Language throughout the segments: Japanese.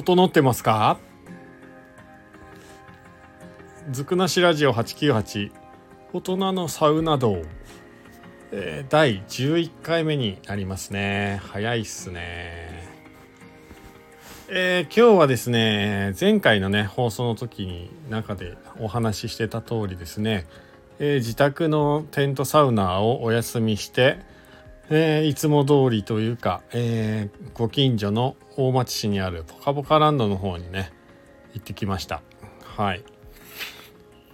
整ってますか？ずくなしラジオ898大人のサウナ道、えー、第11回目になりますね。早いっすね。えー、今日はですね前回のね放送の時に中でお話ししてた通りですね、えー、自宅のテントサウナをお休みしてえー、いつも通りというか、えー、ご近所の大町市にあるポカポカランドの方にね行ってきました。はい。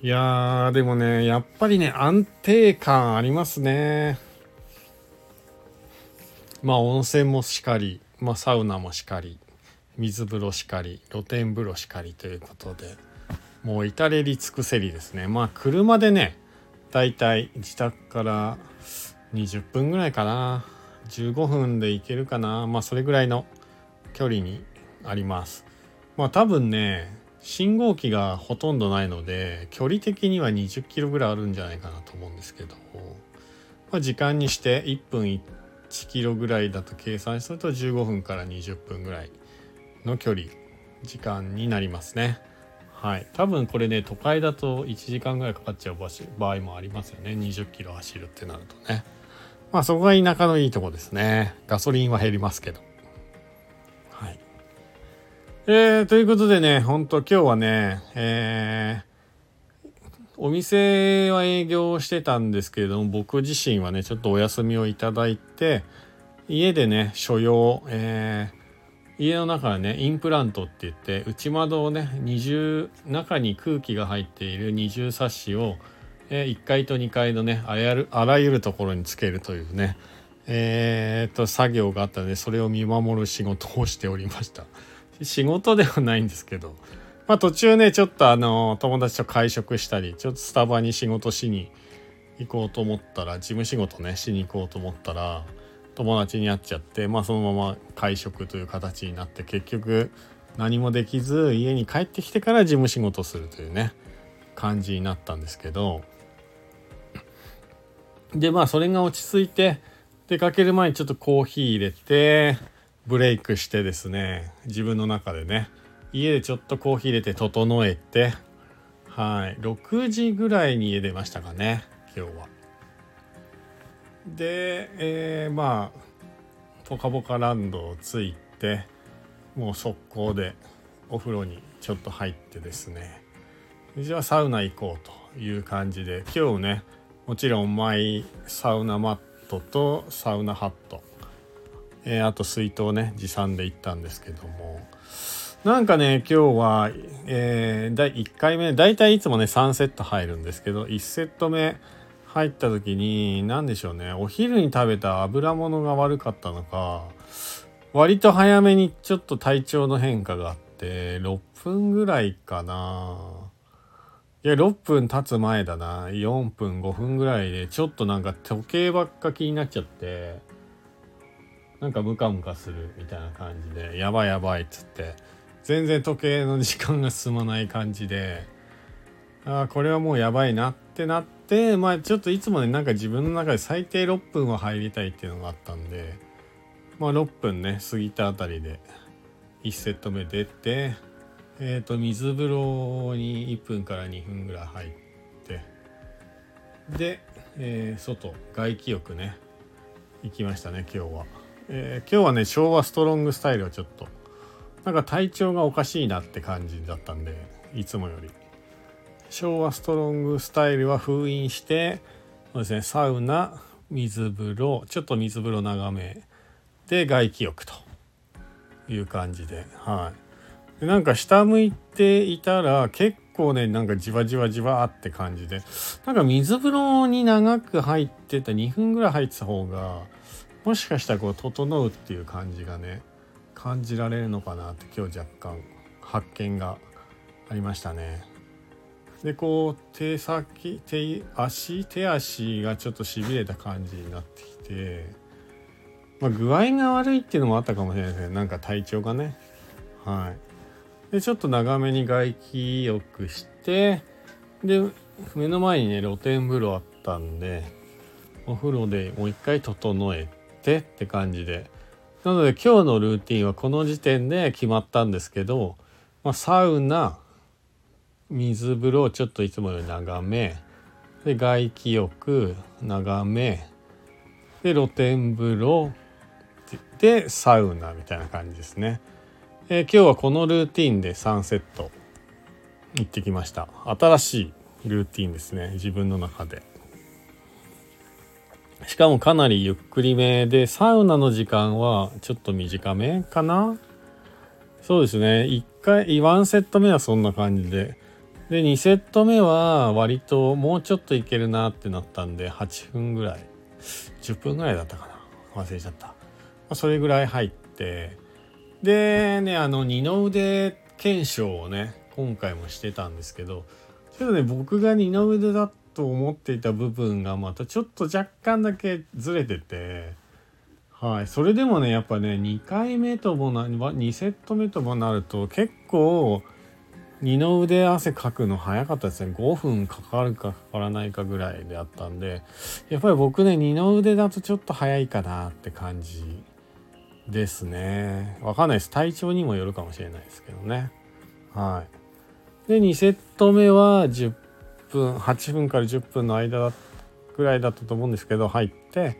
いやーでもねやっぱりね安定感ありますね。まあ温泉もしかり、まあ、サウナもしかり水風呂しかり露天風呂しかりということでもう至れり尽くせりですね。まあ車でねだいたい自宅から20分ぐらいかな。15分で行けるかな。まあそれぐらいの距離にあります。まあ多分ね信号機がほとんどないので距離的には20キロぐらいあるんじゃないかなと思うんですけど、まあ、時間にして1分1キロぐらいだと計算すると15分から20分ぐらいの距離時間になりますね。はい。多分これね都会だと1時間ぐらいかかっちゃう場合もありますよね。20キロ走るってなるとね。まあそこが田舎のいいとこですね。ガソリンは減りますけど。はい。えー、ということでね、ほんと今日はね、えー、お店は営業してたんですけれども、僕自身はね、ちょっとお休みをいただいて、家でね、所用、えー、家の中はね、インプラントって言って、内窓をね、二重、中に空気が入っている二重サッシを、え1階と2階のねあらあらゆるところにつけるというね。えー、っと作業があったのでそれを見守る仕事をしておりました。仕事ではないんですけど。まあ途中ねちょっとあの友達と会食したりちょっとスタバに仕事しに行こうと思ったら事務仕事ねしに行こうと思ったら友達に会っちゃってまあそのまま会食という形になって結局何もできず家に帰ってきてから事務仕事するというね感じになったんですけど。でまあそれが落ち着いて出かける前にちょっとコーヒー入れてブレイクしてですね自分の中でね。家でちょっとコーヒー入れて整えてはい。6時ぐらいに家出ましたかね今日は。で、えー、まあポカポカランドをついてもう速攻でお風呂にちょっと入ってですね。じゃあサウナ行こうという感じで今日ねもちろんマイサウナマットとサウナハット、えー、あと水筒ね持参で行ったんですけども。なんかね今日は、えー、第1回目だいたいいつもね3セット入るんですけど1セット目入った時に何でしょうねお昼に食べた油物が悪かったのか割と早めにちょっと体調の変化があって6分ぐらいかな。いや6分経つ前だな。4分5分ぐらいでちょっとなんか時計ばっか気になっちゃってなんかムカムカするみたいな感じでやばいやばいっつって。全然時計の時間が進まない感じで。ああこれはもうやばいなってなってまあちょっといつもねなんか自分の中で最低6分は入りたいっていうのがあったんでまあ6分ね過ぎたあたりで1セット目出てえっ、ー、と水風呂に1分から2分ぐらい入ってで、えー、外外気浴ね行きましたね今日は、えー、今日はね昭和ストロングスタイルはちょっとなんか体調がおかしいなって感じだったんでいつもより。昭和ストロングスタイルは封印してそうですねサウナ水風呂ちょっと水風呂長めで外気浴という感じではい。でなんか下向いていたら結構ねなんかじわじわじわって感じで。なんか水風呂に長く入ってた2分ぐらい入ってた方がもしかしたらこう整うっていう感じがね感じられるのかなって今日若干発見がありましたね。でこう手先手足手足がちょっとしびれた感じになってきて、まあ、具合が悪いっていうのもあったかもしれないですね。なんか体調がね。はい。でちょっと長めに外気浴してで目の前にね露天風呂あったんでお風呂でもう一回整えてって感じで。なので今日のルーティンはこの時点で決まったんですけど、まあ、サウナ水風呂をちょっといつもより長めで外気浴長めで露天風呂でサウナみたいな感じですね、えー、今日はこのルーティンで3セット。行ってきました。新しいルーティンですね。自分の中で。しかもかなりゆっくりめでサウナの時間はちょっと短めかな。そうですね。1回1セット目はそんな感じで。で2セット目は割ともうちょっといけるなってなったんで8分ぐらい。10分ぐらいだったかな。忘れちゃった、ま、それぐらい入ってでねあの二の腕検証をね今回もしてたんですけどちょっとね僕が二の腕だと思っていた部分がまたちょっと若干だけずれててはいそれでもねやっぱね2回目ともな2セット目ともなると結構二の腕汗かくの早かったですね。5分かかるかかからないかぐらいであったんでやっぱり僕ね二の腕だとちょっと早いかなって感じですね。わかんないです。体調にもよるかもしれないですけどね。はい。で2セット目は10分8分から10分の間ぐらいだったと思うんですけど入って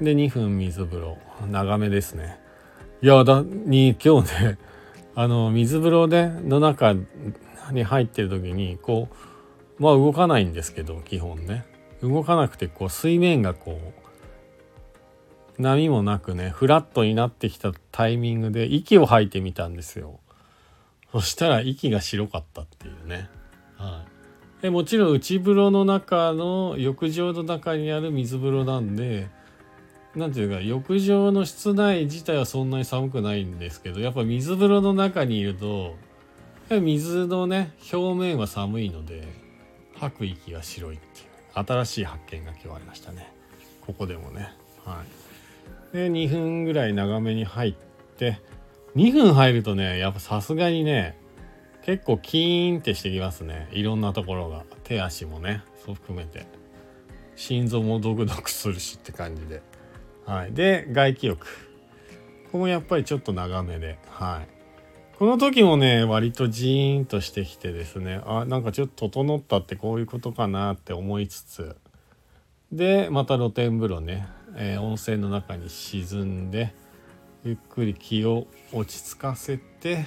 で2分水風呂。長めですね。いやだに今日ね あの水風呂での中に入ってる時にこうまあ動かないんですけど基本ね。動かなくてこう水面がこう波もなくねフラットになってきたタイミングで息を吐いてみたんですよ。そしたら息が白かったっていうね。はい。でもちろん内風呂の中の浴場の中にある水風呂なんでなんていうか浴場の室内自体はそんなに寒くないんですけどやっぱ水風呂の中にいると水のね表面は寒いので吐く息が白いっていう新しい発見が今日ありましたね。ここでもね。はい。で2分ぐらい長めに入って2分入るとねやっぱさすがにね結構キーンってしてきますね。いろんなところが。手足もねそう含めて。心臓もドクドクするしって感じで。はい、で外気浴。ここもやっぱりちょっと長めで。はい。この時もね割とジーンとしてきてですね。あなんかちょっと整ったってこういうことかなって思いつつ。でまた露天風呂ね、えー、温泉の中に沈んでゆっくり気を落ち着かせて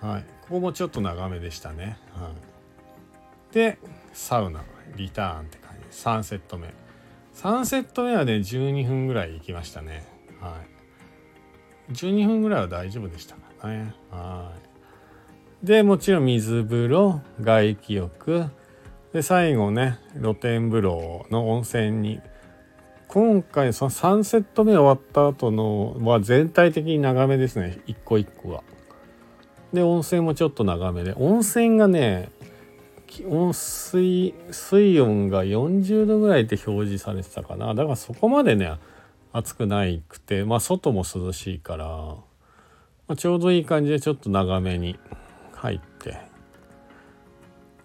はい。ここもちょっと長めでしたね。はい。でサウナリターンって感じ。3セット目。3セット目はね12分ぐらい行きましたね。はい。12分ぐらいは大丈夫でしたかね。はい。でもちろん水風呂外気浴。で最後ね露天風呂の温泉に今回その3セット目終わった後のは全体的に長めですね。一個一個が。で温泉もちょっと長めで。温泉がね温水水温が40度ぐらいって表示されてたかな。だからそこまでね暑くないくてまあ外も涼しいから、まあ、ちょうどいい感じでちょっと長めに入って。っ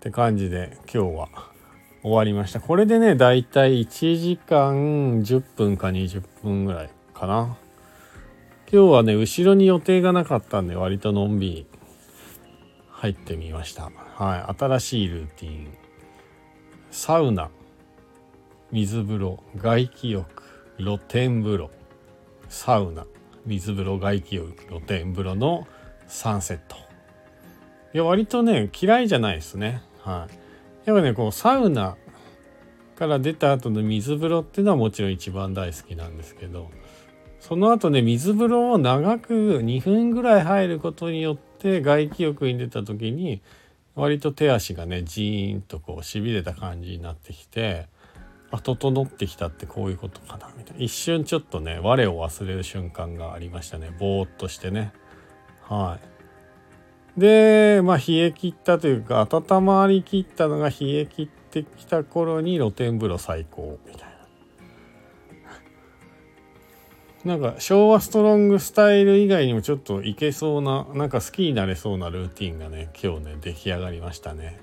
て感じで今日は終わりました。これでねだいたい1時間10分か20分ぐらいかな。今日はね後ろに予定がなかったんで割とのんびり入ってみました。はい。新しいルーティン。サウナ。水風呂。外気浴。露天風呂。サウナ。水風呂。外気浴。露天風呂の3セット。いや割とね嫌いじゃないですね。はい。やっぱねこうサウナから出た後の水風呂っていうのはもちろん一番大好きなんですけどその後ね水風呂を長く2分ぐらい入ることによって外気浴に出た時に割と手足がねジーンとこうしびれた感じになってきてあ整ってきたってこういうことかなみたいな。一瞬ちょっとね我を忘れる瞬間がありましたね。ぼーっとしてね。はい。でまあ冷え切ったというか温まりきったのが冷え切ってきた頃に露天風呂最高みたいな。なんか昭和ストロングスタイル以外にもちょっといけそうななんか好きになれそうなルーティンがね今日ね出来上がりましたね、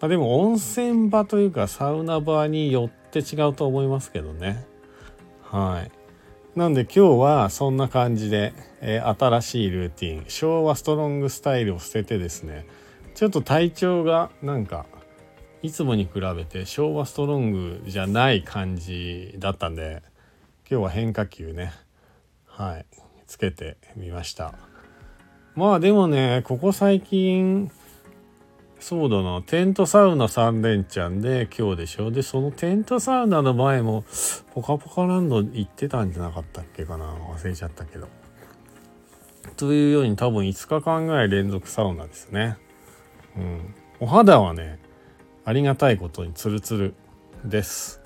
まあ、でも温泉場というかサウナ場によって違うと思いますけどね。はい。なんで今日はそんな感じで、えー、新しいルーティン昭和ストロングスタイルを捨ててですねちょっと体調がなんかいつもに比べて昭和ストロングじゃない感じだったんで今日は変化球ねはいつけてみました。まあでもねここ最近そうだな。テントサウナ3連チャンで今日でしょ。でそのテントサウナの前もポカポカランド行ってたんじゃなかったっけかな。忘れちゃったけど。というように多分5日間ぐらい連続サウナですね。うん。お肌はねありがたいことにツルツルです。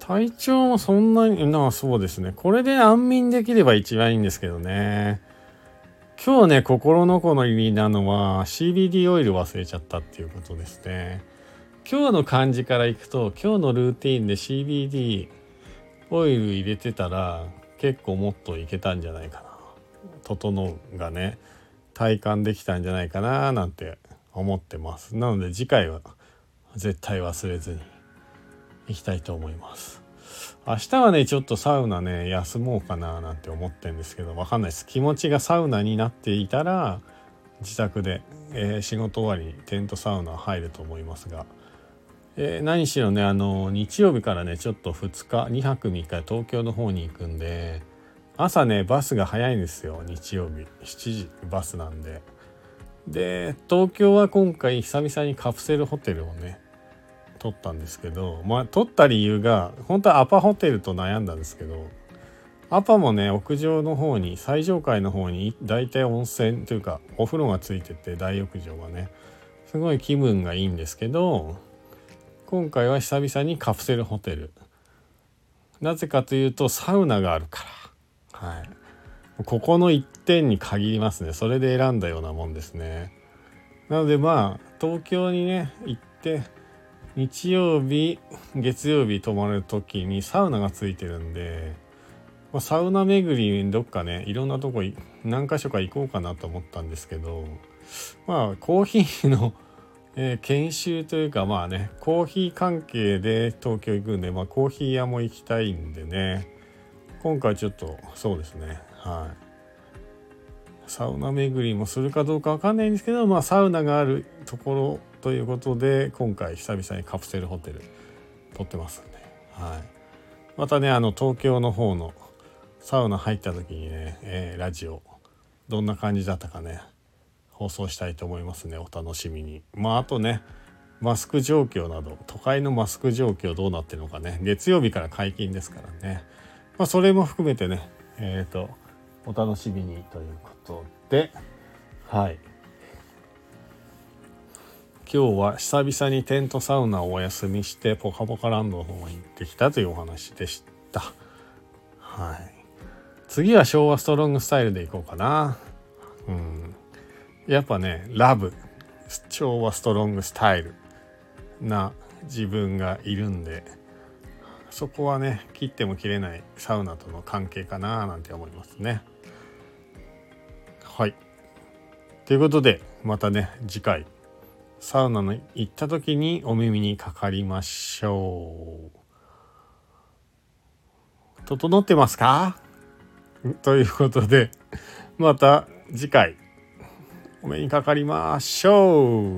体調もそんなになそうですね。これで安眠できれば一番いいんですけどね。今日ね、心残りなのは CBD オイル忘れちゃったっていうことですね。今日の感じからいくと、今日のルーティンで CBD オイル入れてたら結構もっといけたんじゃないかな。整うがね、体感できたんじゃないかななんて思ってます。なので次回は絶対忘れずにいきたいと思います。明日はねちょっとサウナね休もうかななんて思ってんですけどわかんないです。気持ちがサウナになっていたら自宅で、えー、仕事終わりにテントサウナ入ると思いますが、えー、何しろねあの日曜日からねちょっと2日2泊3日東京の方に行くんで朝ねバスが早いんですよ日曜日。7時バスなんで。で東京は今回久々にカプセルホテルをね取ったんですけどまあ取った理由が本当はアパホテルと悩んだんですけどアパもね屋上の方に最上階の方に大体温泉というかお風呂がついてて大浴場がねすごい気分がいいんですけど今回は久々にカプセルホテル。なぜかというとサウナがあるから。はい。ここの1点に限りますね。それで選んだようなもんですね。なのでまあ東京にね行って日曜日月曜日泊まる時にサウナがついてるんで、ま、サウナ巡りどっかねいろんなとこ何か所か行こうかなと思ったんですけどまあコーヒーの、え、研修というかまあねコーヒー関係で東京行くんで、まあ、コーヒー屋も行きたいんでね今回ちょっとそうですねはい。サウナ巡りもするかどうかわかんないんですけどまあサウナがあるところということで今回久々にカプセルホテル撮ってますんで、はい、またねあの東京の方のサウナ入った時にね、えー、ラジオどんな感じだったかね放送したいと思いますねお楽しみに。まああとねマスク状況など都会のマスク状況どうなってるのかね月曜日から解禁ですからね、まあ、それも含めてねえっ、ー、とお楽しみにということではい今日は久々にテントサウナをお休みしてポカポカランドの方に行ってきたというお話でした。はい。次は昭和ストロングスタイルでいこうかな。うん。やっぱね、ラブ、昭和ストロングスタイルな自分がいるんで、そこはね、切っても切れないサウナとの関係かななんて思いますね。はい。ということで、またね、次回サウナに行った時にお耳にかかりましょう。整ってますか？ということで、また次回お目にかかりましょう。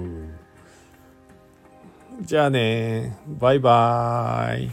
じゃあね、バイバーイ。